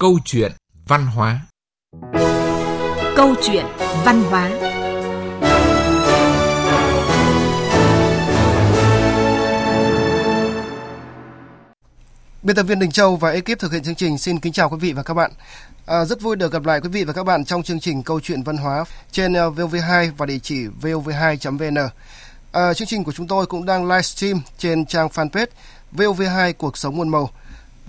Câu chuyện văn hóa Câu chuyện văn hóa Biên tập viên Đình Châu và ekip thực hiện chương trình xin kính chào quý vị và các bạn. À, rất vui được gặp lại quý vị và các bạn trong chương trình Câu chuyện văn hóa trên uh, VOV2 và địa chỉ vov2.vn. À, chương trình của chúng tôi cũng đang livestream trên trang fanpage VOV2 Cuộc sống muôn màu.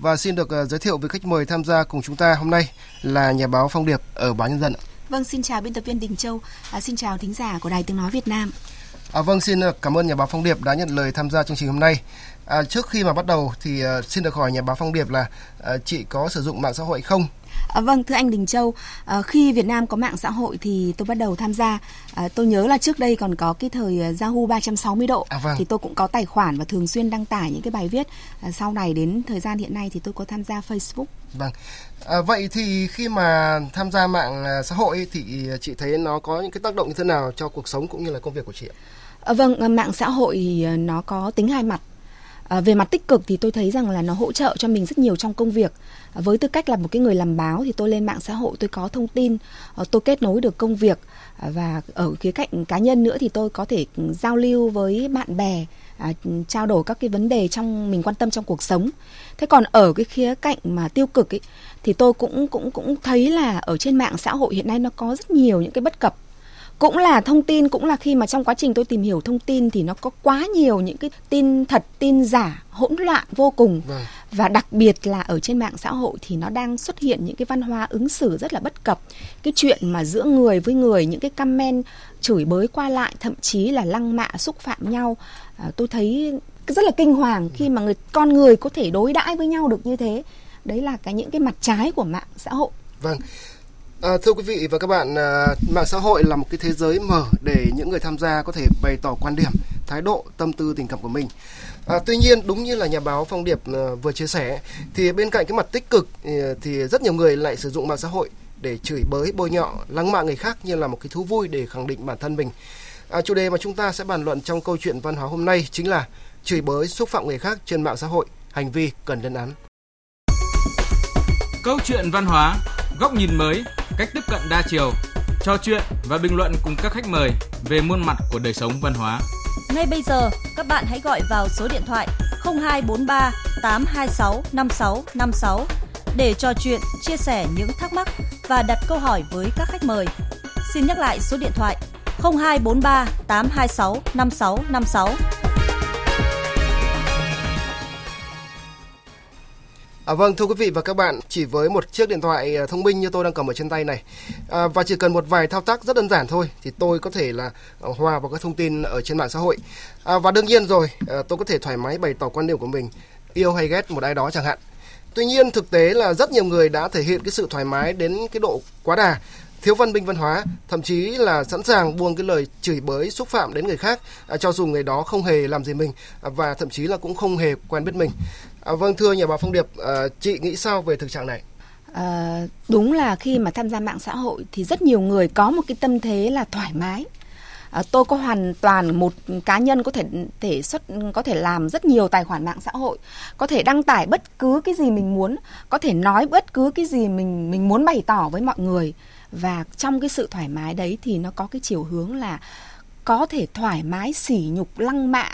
Và xin được uh, giới thiệu với khách mời tham gia cùng chúng ta hôm nay là nhà báo Phong Điệp ở báo Nhân dân. Vâng, xin chào biên tập viên Đình Châu, à, xin chào thính giả của Đài Tiếng Nói Việt Nam. À, vâng, xin cảm ơn nhà báo Phong Điệp đã nhận lời tham gia chương trình hôm nay. À, trước khi mà bắt đầu thì uh, xin được hỏi nhà báo Phong Điệp là uh, chị có sử dụng mạng xã hội không? À, vâng, thưa anh Đình Châu, à, khi Việt Nam có mạng xã hội thì tôi bắt đầu tham gia. À, tôi nhớ là trước đây còn có cái thời Yahoo 360 độ à, vâng. thì tôi cũng có tài khoản và thường xuyên đăng tải những cái bài viết. À, sau này đến thời gian hiện nay thì tôi có tham gia Facebook. Vâng. À, vậy thì khi mà tham gia mạng xã hội thì chị thấy nó có những cái tác động như thế nào cho cuộc sống cũng như là công việc của chị ạ? À, vâng, mạng xã hội thì nó có tính hai mặt. À, về mặt tích cực thì tôi thấy rằng là nó hỗ trợ cho mình rất nhiều trong công việc. À, với tư cách là một cái người làm báo thì tôi lên mạng xã hội tôi có thông tin, à, tôi kết nối được công việc à, và ở khía cạnh cá nhân nữa thì tôi có thể ừ, giao lưu với bạn bè, à, trao đổi các cái vấn đề trong mình quan tâm trong cuộc sống. Thế còn ở cái khía cạnh mà tiêu cực ấy thì tôi cũng cũng cũng thấy là ở trên mạng xã hội hiện nay nó có rất nhiều những cái bất cập cũng là thông tin cũng là khi mà trong quá trình tôi tìm hiểu thông tin thì nó có quá nhiều những cái tin thật tin giả hỗn loạn vô cùng. Vâng. và đặc biệt là ở trên mạng xã hội thì nó đang xuất hiện những cái văn hóa ứng xử rất là bất cập. Cái chuyện mà giữa người với người những cái comment chửi bới qua lại thậm chí là lăng mạ xúc phạm nhau à, tôi thấy rất là kinh hoàng khi mà người con người có thể đối đãi với nhau được như thế. Đấy là cái những cái mặt trái của mạng xã hội. Vâng À, thưa quý vị và các bạn, à, mạng xã hội là một cái thế giới mở để những người tham gia có thể bày tỏ quan điểm, thái độ, tâm tư, tình cảm của mình. À, tuy nhiên đúng như là nhà báo Phong Điệp à, vừa chia sẻ, thì bên cạnh cái mặt tích cực thì, thì rất nhiều người lại sử dụng mạng xã hội để chửi bới, bôi nhọ, lăng mạ người khác như là một cái thú vui để khẳng định bản thân mình. À, chủ đề mà chúng ta sẽ bàn luận trong câu chuyện văn hóa hôm nay chính là chửi bới, xúc phạm người khác trên mạng xã hội, hành vi cần lên án. Câu chuyện văn hóa, góc nhìn mới cách tiếp cận đa chiều, trò chuyện và bình luận cùng các khách mời về muôn mặt của đời sống văn hóa. Ngay bây giờ, các bạn hãy gọi vào số điện thoại 0243 826 5656 để trò chuyện, chia sẻ những thắc mắc và đặt câu hỏi với các khách mời. Xin nhắc lại số điện thoại 0243 826 5656. À, vâng thưa quý vị và các bạn, chỉ với một chiếc điện thoại à, thông minh như tôi đang cầm ở trên tay này à, và chỉ cần một vài thao tác rất đơn giản thôi thì tôi có thể là à, hòa vào các thông tin ở trên mạng xã hội à, và đương nhiên rồi à, tôi có thể thoải mái bày tỏ quan điểm của mình yêu hay ghét một ai đó chẳng hạn. Tuy nhiên thực tế là rất nhiều người đã thể hiện cái sự thoải mái đến cái độ quá đà thiếu văn minh văn hóa, thậm chí là sẵn sàng buông cái lời chửi bới xúc phạm đến người khác à, cho dù người đó không hề làm gì mình à, và thậm chí là cũng không hề quen biết mình. À, vâng thưa nhà báo Phong Điệp, à, chị nghĩ sao về thực trạng này? À, đúng là khi mà tham gia mạng xã hội thì rất nhiều người có một cái tâm thế là thoải mái. À, tôi có hoàn toàn một cá nhân có thể thể xuất có thể làm rất nhiều tài khoản mạng xã hội, có thể đăng tải bất cứ cái gì mình muốn, có thể nói bất cứ cái gì mình mình muốn bày tỏ với mọi người và trong cái sự thoải mái đấy thì nó có cái chiều hướng là có thể thoải mái sỉ nhục lăng mạ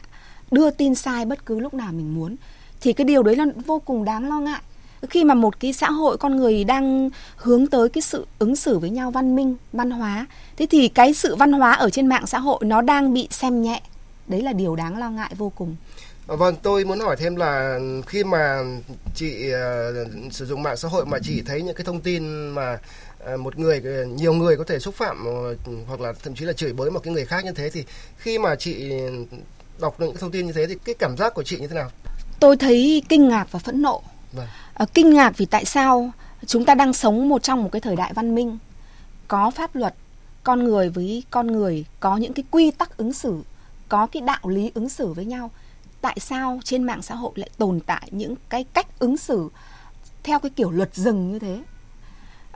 đưa tin sai bất cứ lúc nào mình muốn thì cái điều đấy là vô cùng đáng lo ngại. Khi mà một cái xã hội con người đang hướng tới cái sự ứng xử với nhau văn minh văn hóa thế thì cái sự văn hóa ở trên mạng xã hội nó đang bị xem nhẹ. Đấy là điều đáng lo ngại vô cùng. À, vâng, tôi muốn hỏi thêm là khi mà chị uh, sử dụng mạng xã hội mà chị thấy những cái thông tin mà uh, một người nhiều người có thể xúc phạm uh, hoặc là thậm chí là chửi bới một cái người khác như thế thì khi mà chị đọc những cái thông tin như thế thì cái cảm giác của chị như thế nào? Tôi thấy kinh ngạc và phẫn nộ. Vâng. à, kinh ngạc vì tại sao chúng ta đang sống một trong một cái thời đại văn minh có pháp luật con người với con người có những cái quy tắc ứng xử có cái đạo lý ứng xử với nhau. Tại sao trên mạng xã hội lại tồn tại những cái cách ứng xử theo cái kiểu luật rừng như thế?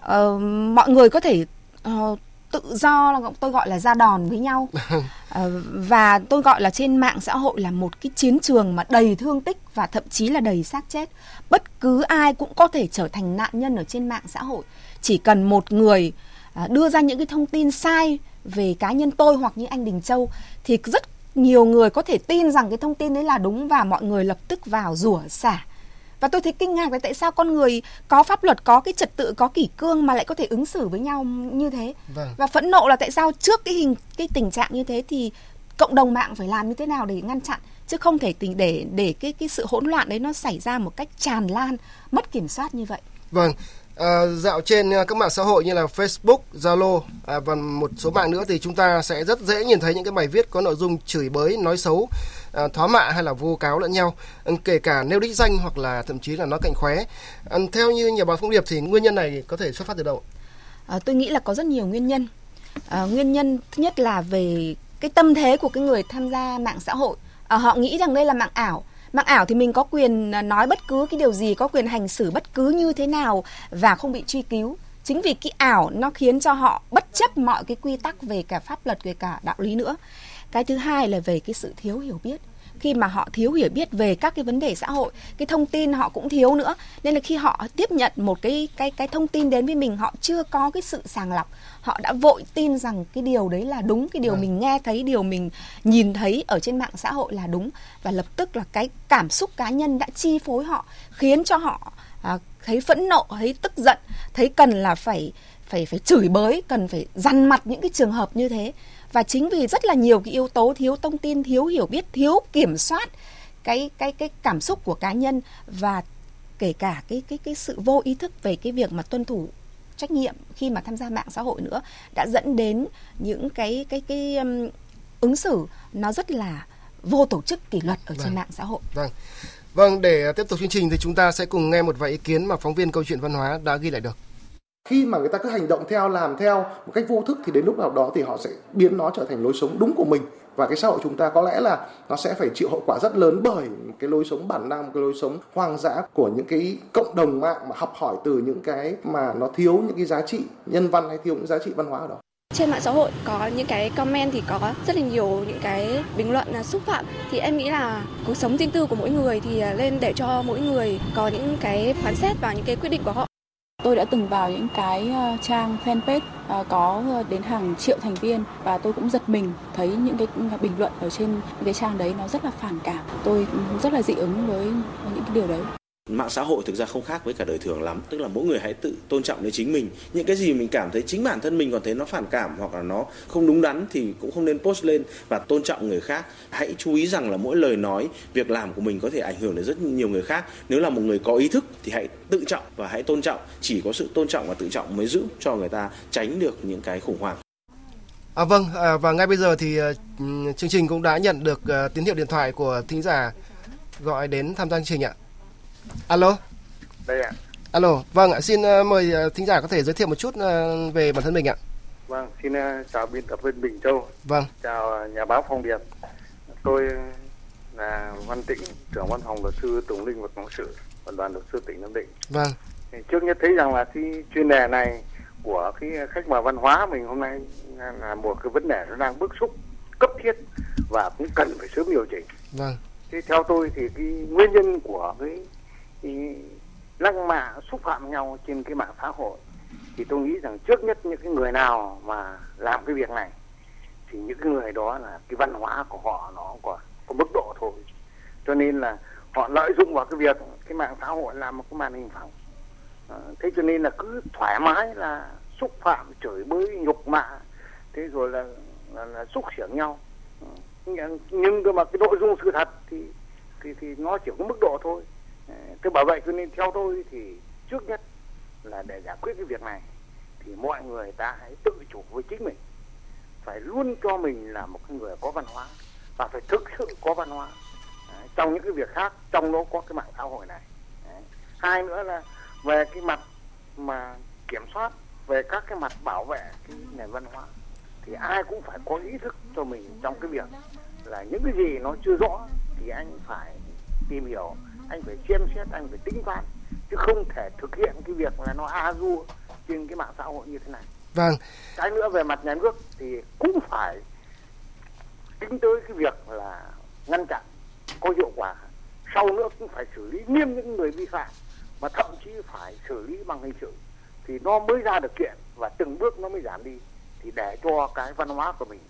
Uh, mọi người có thể uh, tự do là tôi gọi là ra đòn với nhau. À, và tôi gọi là trên mạng xã hội là một cái chiến trường mà đầy thương tích và thậm chí là đầy xác chết. Bất cứ ai cũng có thể trở thành nạn nhân ở trên mạng xã hội. Chỉ cần một người à, đưa ra những cái thông tin sai về cá nhân tôi hoặc như anh Đình Châu thì rất nhiều người có thể tin rằng cái thông tin đấy là đúng và mọi người lập tức vào rủa xả và tôi thấy kinh ngạc là tại sao con người có pháp luật có cái trật tự có kỷ cương mà lại có thể ứng xử với nhau như thế. Vâng. và phẫn nộ là tại sao trước cái hình cái tình trạng như thế thì cộng đồng mạng phải làm như thế nào để ngăn chặn? Chứ không thể tình để để cái cái sự hỗn loạn đấy nó xảy ra một cách tràn lan mất kiểm soát như vậy. Vâng À, dạo trên ờ, các mạng xã hội như là Facebook, Zalo à, và một số mạng nữa thì chúng ta sẽ rất dễ nhìn thấy những cái bài viết có nội dung chửi bới, nói xấu, à, thóa mạ hay là vu cáo lẫn nhau, à, kể cả nêu đích danh hoặc là thậm chí là nói cạnh khóe. À, theo như nhà báo Phong Điệp thì nguyên nhân này có thể xuất phát từ đâu? À, tôi nghĩ là có rất nhiều nguyên nhân. À, nguyên nhân thứ nhất là về cái tâm thế của cái người tham gia mạng xã hội. À, họ nghĩ rằng đây là mạng ảo mạng ảo thì mình có quyền à, nói bất cứ cái điều gì, có quyền hành xử bất cứ như thế nào và không bị truy cứu. Chính vì cái ảo nó khiến cho họ bất chấp mọi cái quy tắc về cả pháp luật, về cả đạo lý nữa. Cái thứ hai là về cái sự thiếu hiểu biết khi mà họ thiếu hiểu biết về các cái vấn đề xã hội cái thông tin họ cũng thiếu nữa. Nên là khi họ tiếp nhận một cái cái cái thông tin đến với mình họ chưa có cái sự sàng lọc họ đã vội tin rằng cái điều đấy là đúng cái điều à. mình nghe thấy điều mình nhìn thấy ở trên mạng xã hội là đúng. Và lập tức là cái cảm xúc cá nhân đã chi phối họ khiến cho họ à, thấy phẫn nộ thấy tức giận thấy cần là phải phải phải chửi bới cần phải dằn mặt những cái trường hợp như thế và chính vì rất là nhiều cái yếu tố thiếu thông tin thiếu hiểu biết thiếu kiểm soát cái cái cái cảm xúc của cá nhân và kể cả cái cái cái sự vô ý thức về cái việc mà tuân thủ trách nhiệm khi mà tham gia mạng xã hội nữa đã dẫn đến những cái cái cái um, ứng xử nó rất là vô tổ chức kỷ luật ở vâng. trên mạng xã hội. Vâng. Vâng, để tiếp tục chương trình thì chúng ta sẽ cùng nghe một vài ý kiến mà phóng viên câu chuyện văn hóa đã ghi lại được khi mà người ta cứ hành động theo, làm theo một cách vô thức thì đến lúc nào đó thì họ sẽ biến nó trở thành lối sống đúng của mình. Và cái xã hội chúng ta có lẽ là nó sẽ phải chịu hậu quả rất lớn bởi cái lối sống bản năng cái lối sống hoang dã của những cái cộng đồng mạng mà học hỏi từ những cái mà nó thiếu những cái giá trị nhân văn hay thiếu những giá trị văn hóa ở đó. Trên mạng xã hội có những cái comment thì có rất là nhiều những cái bình luận là xúc phạm. Thì em nghĩ là cuộc sống riêng tư của mỗi người thì à, lên để cho mỗi người có những cái phán xét vào những cái quyết định của họ. Tôi đã từng vào những cái ờ, trang fanpage ờ, có ờ, đến hàng triệu thành viên và tôi cũng giật mình thấy những cái ừ, bình luận ở trên cái trang đấy nó rất là phản cảm. Tôi ừ, rất là dị ứng với những cái điều đấy mạng xã hội thực ra không khác với cả đời thường lắm. Tức là mỗi người hãy tự tôn trọng lấy chính mình. Những cái gì mình cảm thấy chính bản thân mình còn thấy nó phản cảm hoặc là nó không đúng đắn thì cũng không nên post lên và tôn trọng người khác. Hãy chú ý rằng là mỗi lời nói việc làm của mình có thể ảnh hưởng đến rất nhiều người khác. Nếu là một người có ý thức thì hãy tự trọng và hãy tôn trọng. Chỉ có sự tôn trọng và tự trọng mới giúp cho người ta tránh được những cái khủng hoảng. À, vâng à, và ngay bây giờ thì à, chương trình cũng đã nhận được à, tín hiệu điện thoại của thính giả gọi đến tham gia chương trình ạ. Alo. Đây ạ. Alo, vâng ạ, xin uh, mời uh, thính giả có thể giới thiệu một chút uh, về bản thân mình ạ. Vâng, xin chào biên tập viên Bình Châu. Vâng. Chào nhà báo Phong Điệp. Tôi là Văn Tĩnh, trưởng văn phòng luật sư Tùng Linh và Cộng sự và đoàn luật sư tỉnh Nam Định. Vâng. Thì trước nhất thấy rằng là cái chuyên đề này của cái khách mời văn hóa mình hôm nay là một cái vấn đề nó đang bức xúc cấp thiết và cũng cần phải sớm điều chỉnh. Vâng. Thế theo tôi thì cái nguyên nhân của cái lăng mạ xúc phạm nhau trên cái mạng xã hội thì tôi nghĩ rằng trước nhất những cái người nào mà làm cái việc này thì những cái người đó là cái văn hóa của họ nó có có mức độ thôi. Cho nên là họ lợi dụng vào cái việc cái mạng xã hội làm một cái màn hình phẳng. À, thế cho nên là cứ thoải mái là xúc phạm chửi bới nhục mạ thế rồi là là, là xúc xỉa nhau. Ờ, nhưng mà cái nội dung sự thật thì thì thì nó chỉ có mức độ thôi. Ờ, thế bảo vậy cho nên theo tôi thì trước nhất là để giải quyết cái việc này thì mọi người ta hãy tự chủ với chính mình. Phải luôn cho mình là một người có văn hóa và phải thực sự có văn hóa. Đấy, trong những cái việc khác trong đó có cái mạng xã hội này. Đấy. hai nữa là về cái mặt mà kiểm soát về các cái mặt bảo vệ cái nền văn hóa thì ai cũng phải có ý thức cho mình trong cái việc là những cái gì nó chưa rõ thì anh phải tìm hiểu anh phải xem xét anh phải tính toán chứ không thể thực hiện cái việc là nó a du trên cái mạng xã hội như thế này Vâng. Cái nữa về mặt nhà nước thì cũng phải tính tới cái việc là ngăn chặn có hiệu quả. Sau nữa cũng phải xử lý nghiêm những người vi phạm mà thậm chí phải xử lý bằng hình sự thì nó mới ra được kiện và từng bước nó mới giảm đi thì để cho cái văn hóa của mình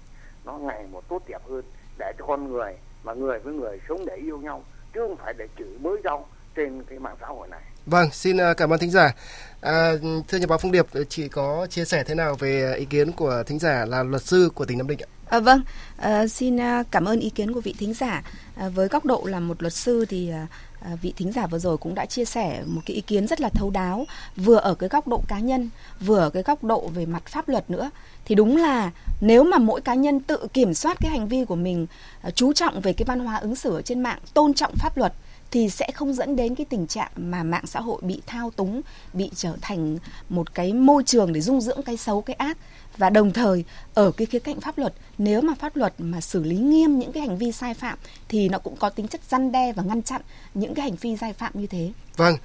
nó ngày một tốt đẹp hơn để cho con người mà người với người sống để yêu nhau chứ không phải để chửi mới nhau trên cái mạng xã hội này. Vâng, xin à, cảm ơn thính giả. À, thưa nhà báo Phong Điệp, chị có chia sẻ thế nào về ý kiến của thính giả là luật sư của tỉnh Nam Định ạ? À, vâng, à, xin à, cảm ơn ý kiến của vị thính giả. À, với góc độ là một luật sư thì à, à, vị thính giả vừa rồi cũng đã chia sẻ một cái ý kiến rất là thấu đáo, vừa ở cái góc độ cá nhân, vừa ở cái góc độ về mặt pháp luật nữa. Thì đúng là nếu mà mỗi cá nhân tự kiểm soát cái hành vi của mình, à, chú trọng về cái văn hóa ứng xử ở trên mạng, tôn trọng pháp luật thì sẽ không dẫn đến cái tình trạng mà mạng xã hội bị thao túng, bị trở thành một cái môi trường để dung dưỡng cái xấu cái ác và đồng thời ở cái khía cạnh pháp luật nếu mà pháp luật mà xử lý nghiêm những cái hành vi sai phạm thì nó cũng có tính chất răn đe và ngăn chặn những cái hành vi sai phạm như thế. Vâng,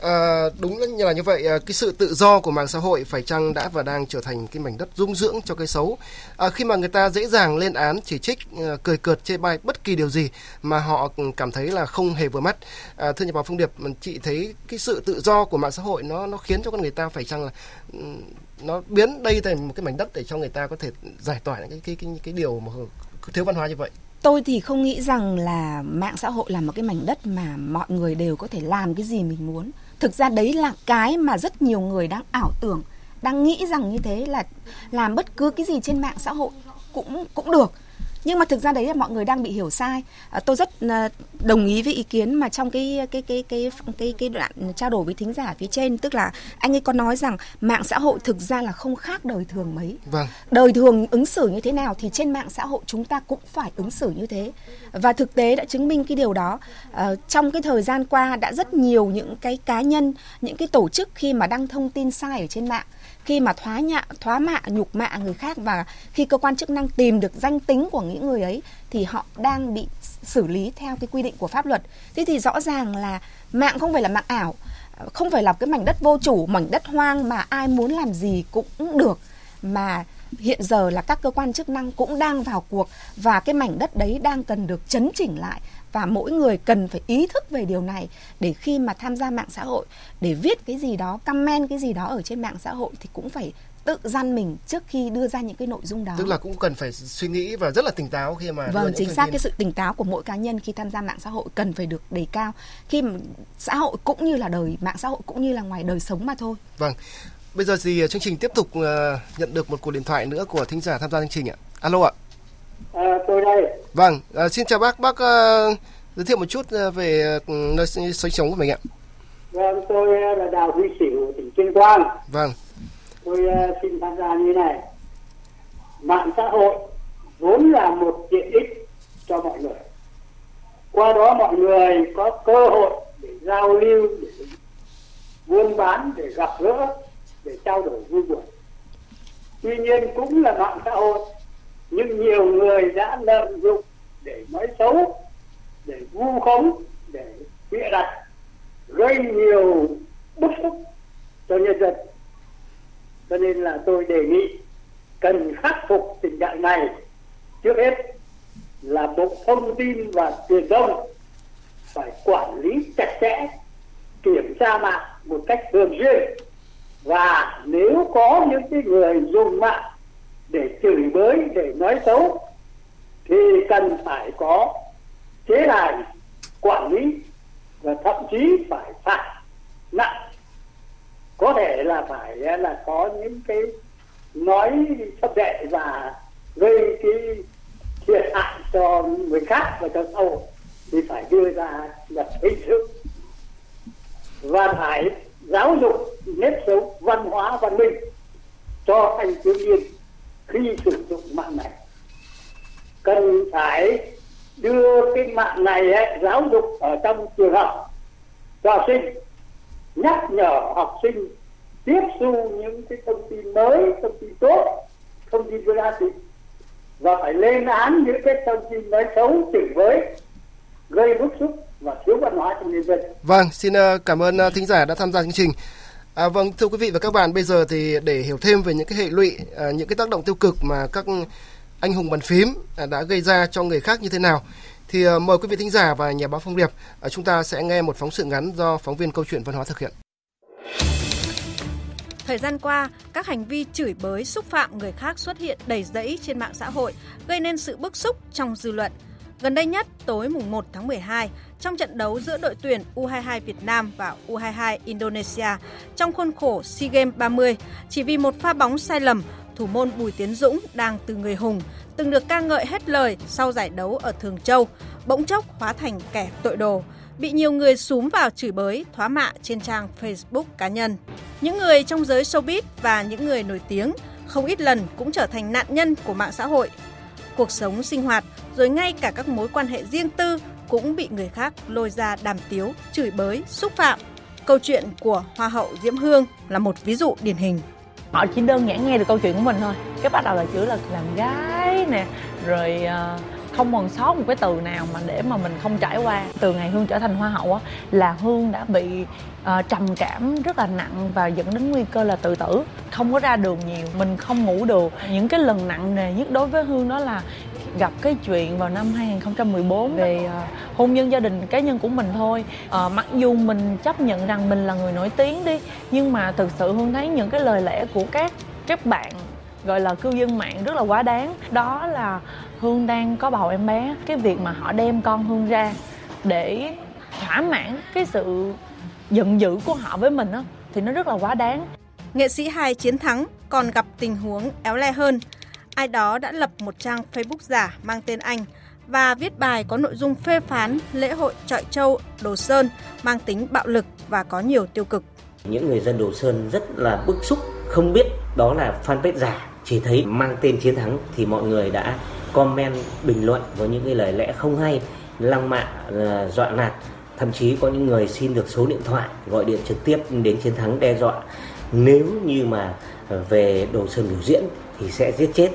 À, đúng là như vậy à, cái sự tự do của mạng xã hội phải chăng đã và đang trở thành cái mảnh đất dung dưỡng cho cái xấu? À, khi mà người ta dễ dàng lên án chỉ trích à, cười cợt chê bai bất kỳ điều gì mà họ ừ, cảm thấy là không hề vừa mắt. À, thưa nhà báo Phương Điệp chị thấy cái sự tự do của mạng xã hội nó nó khiến cho con người ta phải chăng là ừ, nó biến đây thành một cái mảnh đất để cho người ta có thể giải tỏa những cái cái cái, cái điều mà thiếu văn hóa như vậy? Tôi thì không nghĩ rằng là mạng xã hội là một cái mảnh đất mà mọi người đều có thể làm cái gì mình muốn thực ra đấy là cái mà rất nhiều người đang ảo tưởng, đang nghĩ rằng như thế là làm bất cứ cái gì trên mạng xã hội cũng cũng được nhưng mà thực ra đấy là mọi người đang bị hiểu sai. À, tôi rất à, đồng ý với ý kiến mà trong cái cái cái cái cái cái đoạn trao đổi với thính giả phía trên. Tức là anh ấy có nói rằng mạng xã hội thực ra là không khác đời thường mấy. Vâng. đời thường ứng xử như thế nào thì trên mạng xã hội chúng ta cũng phải ứng xử như thế. Và thực tế đã chứng minh cái điều đó. À, trong cái thời gian qua đã rất nhiều những cái cá nhân những cái tổ chức khi mà đăng thông tin sai ở trên mạng khi mà thoá nhạ, thoá mạ, nhục mạ người khác và khi cơ quan chức năng tìm được danh tính của những người ấy thì họ đang bị xử lý theo cái quy định của pháp luật. Thế thì rõ ràng là mạng không phải là mạng ảo, không phải là cái mảnh đất vô chủ, mảnh đất hoang mà ai muốn làm gì cũng được. Mà hiện giờ là các cơ quan chức năng cũng đang vào cuộc và cái mảnh đất đấy đang cần được chấn chỉnh lại và mỗi người cần phải ý thức về điều này để khi mà tham gia mạng xã hội để viết cái gì đó comment cái gì đó ở trên mạng xã hội thì cũng phải tự gian mình trước khi đưa ra những cái nội dung đó. Tức là cũng cần phải suy nghĩ và rất là tỉnh táo khi mà Vâng, chính xác tin. cái sự tỉnh táo của mỗi cá nhân khi tham gia mạng xã hội cần phải được đề cao. Khi mà xã hội cũng như là đời mạng xã hội cũng như là ngoài đời sống mà thôi. Vâng. Bây giờ thì chương trình tiếp tục uh, nhận được một cuộc điện thoại nữa của thính giả tham gia chương trình ạ. Alo ạ. À, tôi đây. Vâng, à, xin chào bác. Bác uh, giới thiệu một chút về nơi sinh sống của mình ạ. Vâng, tôi là Đào Huy Sỉu, tỉnh Tuyên Quang. Vâng. Tôi uh, xin tham gia như này. Mạng xã hội vốn là một tiện ích cho mọi người. Qua đó mọi người có cơ hội để giao lưu, để buôn bán, để gặp gỡ, để trao đổi vui buồn. Tuy nhiên cũng là mạng xã hội nhưng nhiều người đã lợi dụng để nói xấu, để vu khống, để bịa đặt, gây nhiều bức xúc cho nhân dân. Cho nên là tôi đề nghị cần khắc phục tình trạng này. Trước hết là bộ thông tin và truyền thông phải quản lý chặt chẽ, kiểm tra mạng một cách thường xuyên. Và nếu có những cái người dùng mạng để chửi bới, để nói xấu, thì cần phải có chế tài quản lý và thậm chí phải phạt nặng. Có thể là phải, là có những cái nói thấp tệ và gây cái thiệt hại cho người khác và cho xã hội thì phải đưa ra luật hình sự. Và phải giáo dục nếp sống văn hóa văn minh cho thanh thiếu niên khi sử dụng mạng này cần phải đưa cái mạng này ấy, giáo dục ở trong trường học cho học sinh nhắc nhở học sinh tiếp thu những cái thông tin mới thông tin tốt thông tin có giá trị và phải lên án những cái thông tin nói xấu chửi với gây bức xúc và thiếu văn hóa trong nhân dân. Vâng, xin ờ, cảm ơn ờ, thính giả đã tham gia chương trình. À, vâng thưa quý vị và các bạn, bây giờ thì để hiểu thêm về những cái hệ lụy, à, những cái tác động tiêu cực mà các anh hùng bàn phím à, đã gây ra cho người khác như thế nào, thì à, mời quý vị thính giả và nhà báo Phong Điệp à, chúng ta sẽ nghe một phóng sự ngắn do phóng viên câu chuyện văn hóa thực hiện. Thời gian qua, các hành vi chửi bới, xúc phạm người khác xuất hiện đầy rẫy trên mạng xã hội, gây nên sự bức xúc trong dư luận. Gần đây nhất, tối mùng 1 tháng 12, trong trận đấu giữa đội tuyển U22 Việt Nam và U22 Indonesia trong khuôn khổ SEA Games 30, chỉ vì một pha bóng sai lầm, thủ môn Bùi Tiến Dũng đang từ người hùng, từng được ca ngợi hết lời sau giải đấu ở Thường Châu, bỗng chốc hóa thành kẻ tội đồ, bị nhiều người súm vào chửi bới, thoá mạ trên trang Facebook cá nhân. Những người trong giới showbiz và những người nổi tiếng không ít lần cũng trở thành nạn nhân của mạng xã hội. Cuộc sống sinh hoạt, rồi ngay cả các mối quan hệ riêng tư cũng bị người khác lôi ra đàm tiếu, chửi bới, xúc phạm. Câu chuyện của Hoa hậu Diễm Hương là một ví dụ điển hình. Họ chỉ đơn giản nghe được câu chuyện của mình thôi. Cái bắt đầu là chữ là làm gái nè, rồi uh, không còn sót một cái từ nào mà để mà mình không trải qua. Từ ngày hương trở thành hoa hậu á là hương đã bị uh, trầm cảm rất là nặng và dẫn đến nguy cơ là tự tử. Không có ra đường nhiều mình không ngủ được. Những cái lần nặng nề nhất đối với hương đó là gặp cái chuyện vào năm 2014 về uh, hôn nhân gia đình cá nhân của mình thôi. Uh, mặc dù mình chấp nhận rằng mình là người nổi tiếng đi nhưng mà thực sự hương thấy những cái lời lẽ của các các bạn gọi là cư dân mạng rất là quá đáng. Đó là hương đang có bầu em bé. Cái việc mà họ đem con hương ra để thỏa mãn cái sự giận dữ của họ với mình á thì nó rất là quá đáng. Nghệ sĩ hai chiến thắng còn gặp tình huống éo le hơn. Ai đó đã lập một trang facebook giả mang tên anh và viết bài có nội dung phê phán lễ hội trọi châu Đồ Sơn mang tính bạo lực và có nhiều tiêu cực. Những người dân Đồ Sơn rất là bức xúc, không biết đó là fanpage giả, chỉ thấy mang tên chiến thắng thì mọi người đã comment bình luận với những cái lời lẽ không hay, lăng mạ ờ, dọa nạt. Thậm chí có những người xin được số điện thoại, gọi điện trực tiếp đến chiến thắng đe dọa. Nếu như mà về đồ sơn biểu diễn thì sẽ giết chết.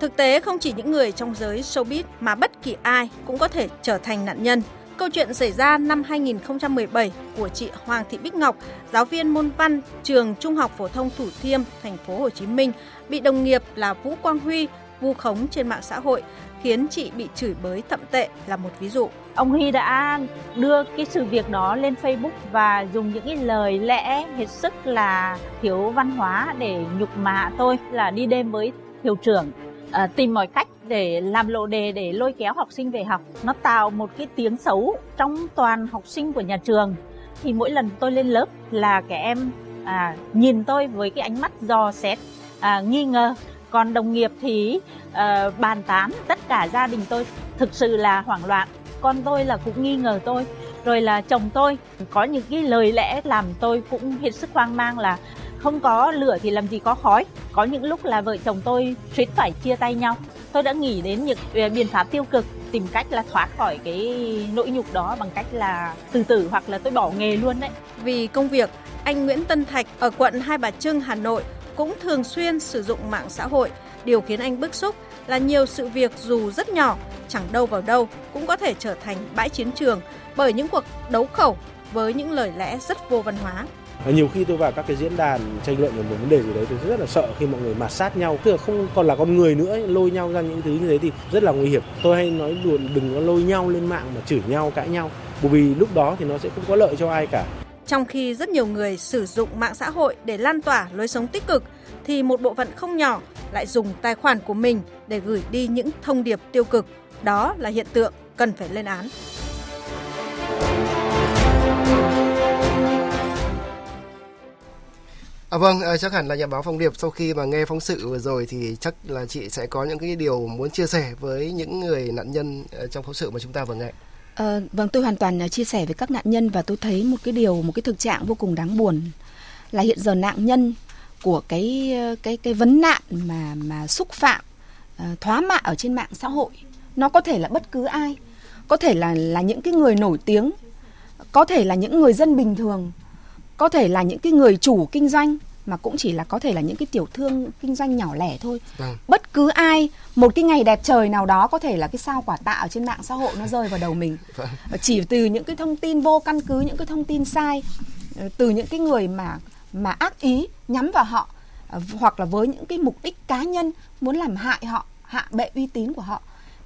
Thực tế không chỉ những người trong giới showbiz mà bất kỳ ai cũng có thể trở thành nạn nhân. Câu chuyện xảy ra năm 2017 của chị Hoàng Thị Bích Ngọc, giáo viên môn văn trường Trung học phổ thông Thủ Thiêm, thành phố Hồ Chí Minh, bị đồng nghiệp là Vũ Quang Huy vu khống trên mạng xã hội khiến chị bị chửi bới thậm tệ là một ví dụ. Ông Huy đã đưa cái sự việc đó lên Facebook và dùng những cái lời lẽ hết sức là thiếu văn hóa để nhục mạ tôi là đi đêm với hiệu trưởng à, tìm mọi cách để làm lộ đề để lôi kéo học sinh về học. Nó tạo một cái tiếng xấu trong toàn học sinh của nhà trường. Thì mỗi lần tôi lên lớp là các em à, nhìn tôi với cái ánh mắt dò xét, à, nghi ngờ. Còn đồng nghiệp thì à, bàn tán tất cả gia đình tôi. Thực sự là hoảng loạn. Con tôi là cũng nghi ngờ tôi. Rồi là chồng tôi. Có những cái lời lẽ làm tôi cũng hết sức hoang mang là không có lửa thì làm gì có khói. Có những lúc là vợ chồng tôi suýt phải chia tay nhau tôi đã nghĩ đến những ờ, biện pháp tiêu cực tìm cách là thoát khỏi cái nỗi nhục đó bằng cách là từ tử hoặc là tôi bỏ nghề luôn đấy vì công việc anh Nguyễn Tân Thạch ở quận Hai Bà Trưng Hà Nội cũng thường xuyên sử dụng mạng xã hội. Điều khiến anh bức xúc là nhiều sự việc dù rất nhỏ, chẳng đâu vào đâu cũng có thể trở thành bãi chiến trường bởi những cuộc đấu khẩu với những lời lẽ rất vô văn hóa. Nhiều khi tôi vào các cái diễn đàn tranh luận về một vấn đề gì đấy tôi rất là sợ khi mọi người mạt sát nhau, tức là không còn là con người nữa, lôi nhau ra những thứ như thế thì rất là nguy hiểm. Tôi hay nói đùa đừng có lôi nhau lên mạng mà chửi nhau, cãi nhau, bởi vì lúc đó thì nó sẽ không có lợi cho ai cả. Trong khi rất nhiều người sử dụng mạng xã hội để lan tỏa lối sống tích cực, thì một bộ phận không nhỏ lại dùng tài khoản của mình để gửi đi những thông điệp tiêu cực. Đó là hiện tượng cần phải lên án. À vâng, à, chắc hẳn là nhà báo Phong Điệp sau khi mà nghe phóng sự vừa rồi thì chắc là chị sẽ có những cái điều muốn chia sẻ với những người nạn nhân ờ, trong phóng sự mà chúng ta vừa nghe. À, vâng, tôi hoàn toàn à, chia sẻ với các nạn nhân và tôi thấy một cái điều, một cái thực trạng vô cùng đáng buồn là hiện giờ nạn nhân của cái ờ, cái cái vấn nạn mà mà xúc phạm thóa thoá mạ ở trên mạng xã hội nó có thể là bất cứ ai có thể là là những cái người nổi tiếng có thể là những người dân bình thường có thể là những cái người chủ kinh doanh mà cũng chỉ là có thể là những cái tiểu thương kinh doanh nhỏ lẻ thôi vâng. bất cứ ai một cái ngày đẹp trời nào đó có thể là cái sao quả tạ ở trên mạng xã hội nó rơi vào đầu mình vâng. chỉ từ những cái thông tin vô căn cứ những cái thông tin sai ờ, từ những cái người mà mà ác ý nhắm vào họ à, hoặc là với những cái mục đích cá nhân muốn làm hại họ hạ bệ uy tín của họ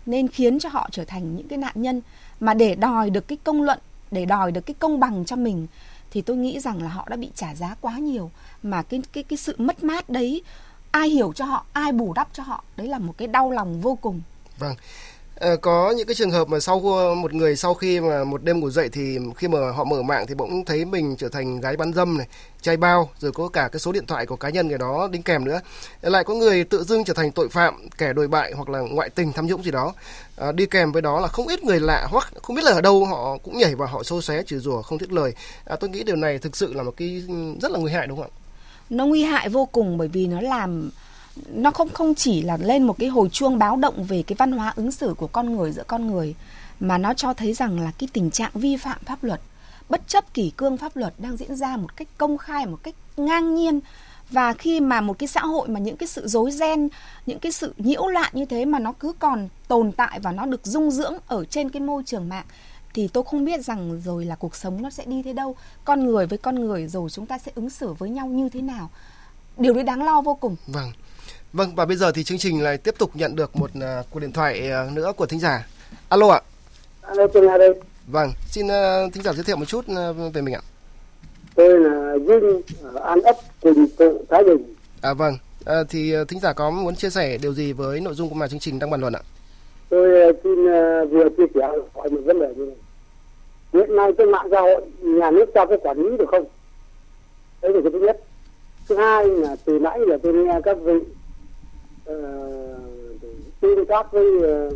nên khiến cho họ trở thành những cái nạn nhân mà để đòi được cái công luận để đòi được cái công bằng cho mình thì tôi nghĩ rằng là họ đã bị trả giá quá nhiều. Mà cái cái cái sự mất mát đấy, ai hiểu cho họ, ai bù đắp cho họ, đấy là một cái đau lòng vô cùng. Vâng. Ờ, có những cái trường hợp mà sau một người sau khi mà một đêm ngủ dậy thì khi mà họ mở mạng thì bỗng thấy mình trở thành gái bán dâm này, trai bao, rồi có cả cái số điện thoại của cá nhân người đó đính kèm nữa. Ờ, lại có người tự dưng trở thành tội phạm, kẻ đồi bại hoặc là ngoại tình tham nhũng gì đó. À, đi kèm với đó là không ít người lạ hoặc không biết là ở đâu họ cũng nhảy vào họ xô xé chửi rủa không thiết lời. À, tôi nghĩ điều này thực sự là một cái rất là nguy hại đúng không ạ? Nó nguy hại vô cùng bởi vì nó làm nó không không chỉ là lên một cái hồi chuông báo động về cái văn hóa ứng xử của con người giữa con người, mà nó cho thấy rằng là cái tình trạng vi phạm pháp luật, bất chấp kỷ cương pháp luật đang diễn ra một cách công khai, một cách ngang nhiên. Và khi mà một cái xã hội mà những cái sự rối ren, những cái sự nhiễu loạn như thế mà nó cứ còn tồn tại và nó được dung dưỡng ở trên cái môi trường mạng, thì tôi không biết rằng rồi là cuộc sống nó sẽ đi thế đâu. Con người với con người, rồi chúng ta sẽ ứng xử với nhau như thế nào? Điều đấy đáng lo vô cùng. Vâng. Vâng và bây giờ thì chương trình lại tiếp tục nhận được một uh, cuộc điện thoại uh, nữa của thính giả. Alo ạ. Alo tôi là đây. Vâng, xin uh, thính giả giới thiệu một chút uh, về mình ạ. Tôi là Vinh ở An Ấp Quỳnh Tự Thái Bình. À vâng, à, thì thính giả có muốn chia sẻ điều gì với nội dung của mà chương trình đang bàn luận ạ? Tôi xin uh, vừa chia sẻ hỏi một vấn đề như này. Hiện nay trên mạng xã hội nhà nước cho cái quản lý được không? Đấy là cái thứ nhất. Thứ hai là từ nãy là tôi nghe các vị Ờ, tương tác với ờ,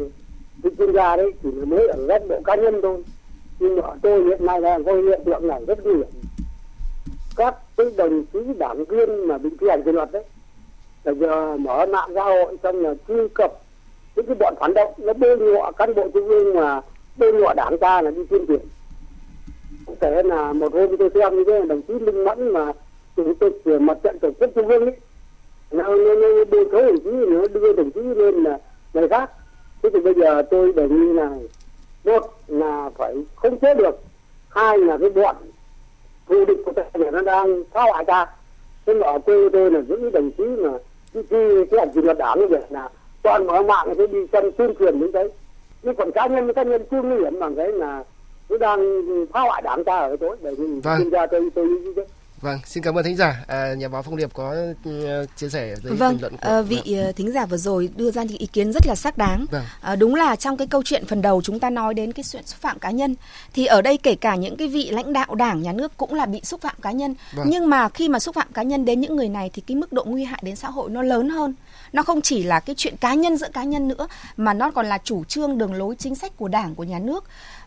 với chuyên gia đấy chỉ mới ở góc độ cá nhân thôi. Nhưng mà tôi hiện nay đang có hiện tượng này rất nguy hiểm. Các cái đồng chí đảng viên mà bị thi hành kỷ luật đấy, là giờ mở mạng xã hội xong là truy cập những cái bọn phản động, nó bôi nhọ cán bộ trung ương mà bôi nhọ đảng ta là đi tuyên truyền. Có thể là một hôm tôi xem như thế đồng chí Linh mẫn mà chủ tịch ờ, mặt trận tổ quốc trung ương ấy nó nó nó đưa số đồng chí nó đưa đồng chí lên là người khác. Thế thì bây giờ tôi đề nghị là một là phải không chế được hai là cái bọn thù địch của ta nó đang phá hoại ta. Thế mà ở quê tôi là những đồng chí mà khi cái hành trình đảng như vậy là toàn mở mạng cái đi chân tuyên truyền những đấy. Nhưng còn cá nhân cá nhân chưa nguy hiểm bằng cái là nó đang phá hoại đảng ta ở tối. Để mình vâng. ra tôi tôi thế Vâng, xin cảm ơn thính giả. À, nhà báo Phong Điệp có uh, chia sẻ vâng, bình luận của à, vị uh, thính giả vừa rồi đưa ra những ý kiến rất là xác đáng. Vâng. À, đúng là trong cái câu chuyện phần đầu chúng ta nói đến cái chuyện xúc phạm cá nhân thì ở đây kể cả những cái vị lãnh đạo đảng nhà nước cũng là bị xúc phạm cá nhân. Vâng. Nhưng mà khi mà xúc phạm cá nhân đến những người này thì cái mức độ nguy hại đến xã hội nó lớn hơn. Nó không chỉ là cái chuyện cá nhân giữa cá nhân nữa mà nó còn là chủ trương đường lối chính sách của đảng của nhà nước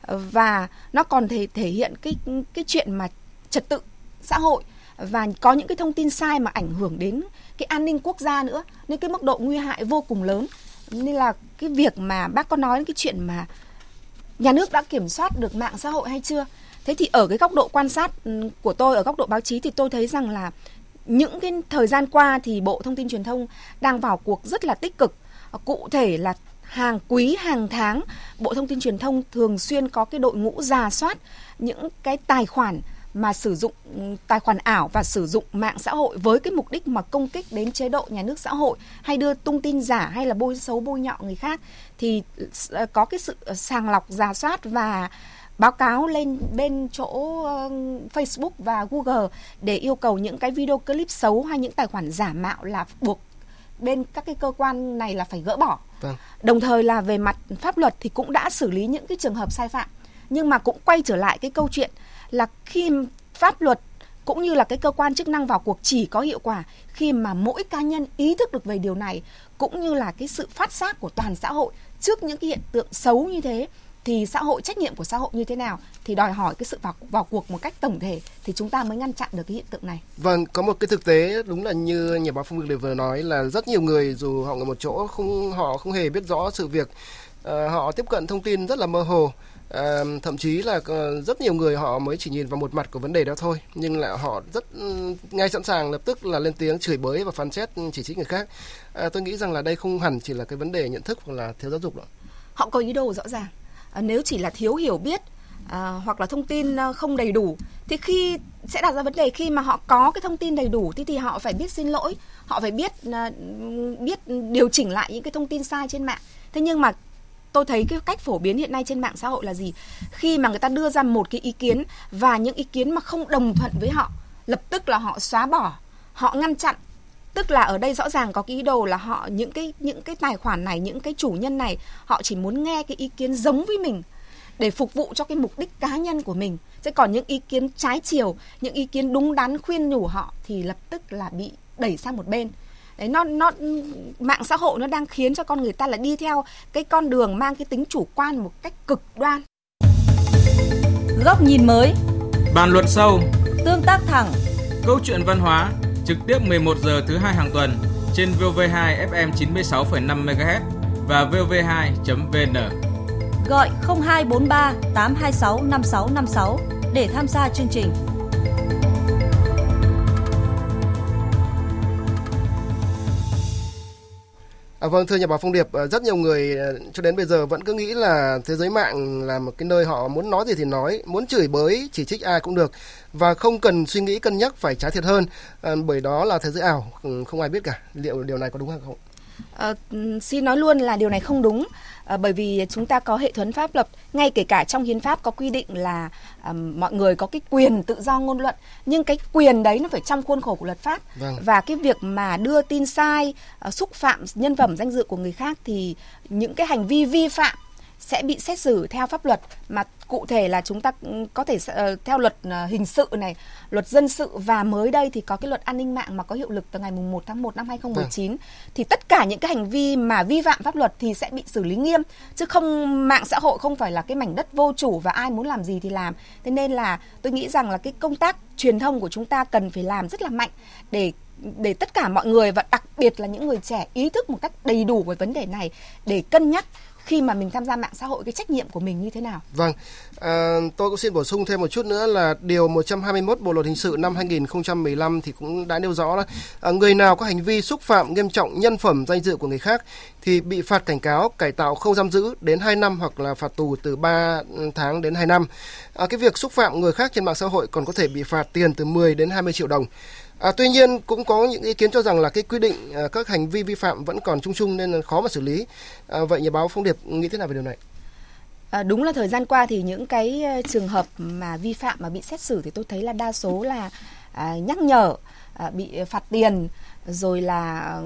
và nó còn thể thể hiện cái cái chuyện mà trật tự xã hội và có những cái thông tin sai mà ảnh hưởng đến cái an ninh quốc gia nữa, nên cái mức độ nguy hại vô cùng lớn. Nên là cái việc mà bác có nói cái chuyện mà nhà nước đã kiểm soát được mạng xã hội hay chưa? Thế thì ở cái góc độ quan sát ừ, của tôi, ở góc độ báo chí thì tôi thấy rằng là những cái thời gian qua thì bộ thông tin truyền thông đang vào cuộc rất là tích cực. Cụ thể là hàng quý, hàng tháng, bộ thông tin truyền thông thường xuyên có cái đội ngũ giả soát những cái tài khoản mà sử dụng ừ, tài khoản ảo và sử dụng mạng xã hội với cái mục đích mà công kích đến chế độ nhà nước xã hội hay đưa tung tin giả hay là bôi xấu bôi nhọ người khác thì ờ, có cái sự ờ, sàng lọc giả soát và báo cáo lên bên chỗ uh, Facebook và Google để yêu cầu những cái video clip xấu hay những tài khoản giả mạo là buộc bên các cái cơ quan này là phải gỡ bỏ. Vâng. Đồng thời là về mặt pháp luật thì cũng đã xử lý những cái trường hợp sai phạm. Nhưng mà cũng quay trở lại cái câu chuyện là khi pháp luật cũng như là cái cơ quan chức năng vào cuộc chỉ có hiệu quả khi mà mỗi cá nhân ý thức được về điều này cũng như là cái sự phát giác của toàn xã hội trước những cái hiện tượng xấu như thế thì xã hội trách nhiệm của xã hội như thế nào thì đòi hỏi cái sự vào vào cuộc một cách tổng thể thì chúng ta mới ngăn chặn được cái hiện tượng này. Vâng, có một cái thực tế đúng là như nhà báo Phương Việt vừa nói là rất nhiều người dù họ ở một chỗ không họ không hề biết rõ sự việc, Ờ, họ tiếp cận thông tin rất là mơ hồ. À, thậm chí là ờ, rất nhiều người họ mới chỉ nhìn vào một mặt của vấn đề đó thôi. Nhưng lại họ rất ừ, ngay sẵn sàng lập tức là lên tiếng chửi bới và phán xét chỉ trích người khác. À, tôi nghĩ rằng là đây không hẳn chỉ là cái vấn đề nhận thức hoặc là thiếu giáo dục đâu. Họ có ý đồ rõ ràng. À, nếu chỉ là thiếu hiểu biết à, hoặc là thông tin không đầy đủ thì khi sẽ đặt ra vấn đề khi mà họ có cái thông tin đầy đủ thì thì họ phải biết xin lỗi. Họ phải biết biết điều chỉnh lại những cái thông tin sai trên mạng. Thế nhưng mà tôi thấy cái cách phổ biến hiện nay trên mạng xã hội là gì? Khi mà người ta đưa ra một cái ý kiến và những ý kiến mà không đồng thuận với họ, lập tức là họ xóa bỏ, họ ngăn chặn. Tức là ở đây rõ ràng có cái ý đồ là họ, những cái những cái tài khoản này, những cái chủ nhân này, họ chỉ muốn nghe cái ý kiến giống với mình để phục vụ cho cái mục đích cá nhân của mình. Chứ còn những ý kiến trái chiều, những ý kiến đúng đắn khuyên nhủ họ thì lập tức là bị đẩy sang một bên đấy nó nó mạng xã hội nó đang khiến cho con người ta là đi theo cái con đường mang cái tính chủ quan một cách cực đoan góc nhìn mới bàn luận sâu tương tác thẳng câu chuyện văn hóa trực tiếp 11 giờ thứ hai hàng tuần trên VV2 FM 96,5 MHz và vv2.vn. Gọi 0243 826 5656 để tham gia chương trình. À, vâng thưa nhà báo Phong Điệp, ờ, rất nhiều người ờ, cho đến bây giờ vẫn cứ nghĩ là thế giới mạng là một cái nơi họ muốn nói gì thì nói, muốn chửi bới, chỉ trích ai cũng được và không cần suy nghĩ cân nhắc phải trái thiệt hơn, à, bởi đó là thế giới ảo, ừ, không ai biết cả. Liệu điều này có đúng hay không? À, xin nói luôn là điều này không đúng à, bởi vì chúng ta có hệ thống pháp luật ngay kể cả trong hiến pháp có quy định là à, mọi người có cái quyền tự do ngôn luận nhưng cái quyền đấy nó phải trong khuôn khổ của luật pháp vâng. và cái việc mà đưa tin sai à, xúc phạm nhân phẩm danh dự của người khác thì những cái hành vi vi phạm sẽ bị xét xử theo pháp luật mà cụ thể là chúng ta có thể uh, theo luật uh, hình sự này, luật dân sự và mới đây thì có cái luật an ninh mạng mà có hiệu lực từ ngày 1 tháng 1 năm 2019 à. thì tất cả những cái hành vi mà vi phạm pháp luật thì sẽ bị xử lý nghiêm chứ không mạng xã hội không phải là cái mảnh đất vô chủ và ai muốn làm gì thì làm. Thế nên là tôi nghĩ rằng là cái công tác truyền thông của chúng ta cần phải làm rất là mạnh để để tất cả mọi người và đặc biệt là những người trẻ ý thức một cách đầy đủ về vấn đề này để cân nhắc khi mà mình tham gia mạng xã hội cái trách nhiệm của mình như thế nào. Vâng, à, tôi cũng xin bổ sung thêm một chút nữa là điều 121 Bộ luật hình sự năm 2015 thì cũng đã nêu rõ là à, ờ, người nào có hành vi xúc phạm nghiêm trọng nhân phẩm danh dự của người khác thì bị phạt cảnh cáo cải tạo không giam giữ đến 2 năm hoặc là phạt tù từ 3 tháng đến 2 năm. À, cái việc xúc phạm người khác trên mạng xã hội còn có thể bị phạt tiền từ 10 đến 20 triệu đồng. À, tuy nhiên cũng có những ý kiến cho rằng là cái quy định à, các hành vi vi phạm vẫn còn chung chung nên là khó mà xử lý. À, vậy nhà báo Phong Điệp nghĩ thế nào về điều này? À, đúng là thời gian qua thì những cái ờ, trường hợp mà vi phạm mà bị xét xử thì tôi thấy là đa số là à, nhắc nhở, à, bị phạt tiền, rồi là ờ,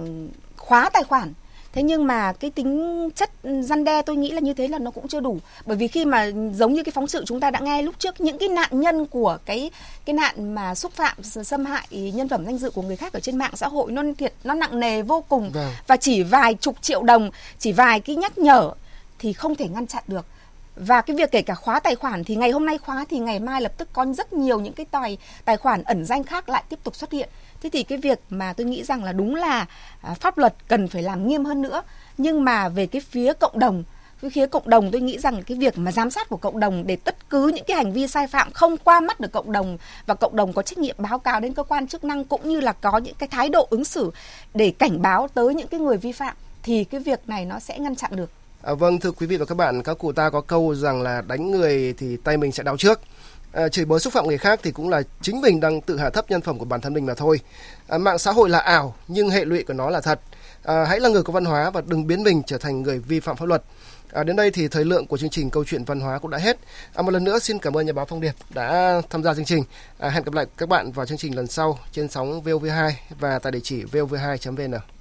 khóa tài khoản thế nhưng mà cái tính chất răn đe tôi nghĩ là như thế là nó cũng chưa đủ. Bởi vì khi mà giống như cái phóng sự chúng ta đã nghe lúc trước những cái nạn nhân của cái cái nạn mà xúc phạm xâm hại nhân phẩm danh dự của người khác ở trên mạng xã hội nó thiệt nó nặng nề vô cùng. Vâng. và chỉ vài chục triệu đồng chỉ vài cái nhắc nhở thì không thể ngăn chặn được và cái việc kể cả khóa tài khoản thì ngày hôm nay khóa thì ngày mai lập tức có rất nhiều những cái tài tài khoản ẩn danh khác lại tiếp tục xuất hiện. Thế thì cái việc mà tôi nghĩ rằng là đúng là à, pháp luật cần phải làm nghiêm hơn nữa. Nhưng mà về cái phía cộng đồng cái phía cộng đồng tôi nghĩ rằng cái việc mà giám sát của cộng đồng để tất cứ những cái hành vi sai phạm không qua mắt được cộng đồng và cộng đồng có trách nhiệm báo cáo đến cơ quan chức năng cũng như là có những cái thái độ ứng xử để cảnh báo tới những cái người vi phạm thì cái việc này nó sẽ ngăn chặn được. À, vâng thưa quý vị và các bạn, các cụ ta có câu rằng là đánh người thì tay mình sẽ đau trước. À, chửi bới xúc phạm người khác thì cũng là chính mình đang tự hạ thấp nhân phẩm của bản thân mình mà thôi. À, mạng xã hội là ảo nhưng hệ lụy của nó là thật. À, hãy là người có văn hóa và đừng biến mình trở thành người vi phạm pháp luật. À, đến đây thì thời lượng của chương trình câu chuyện văn hóa cũng đã hết. À, một lần nữa xin cảm ơn nhà báo Phong Điệp đã tham gia chương trình. À, hẹn gặp lại các bạn vào chương trình lần sau trên sóng VOV2 và tại địa chỉ vov2.vn.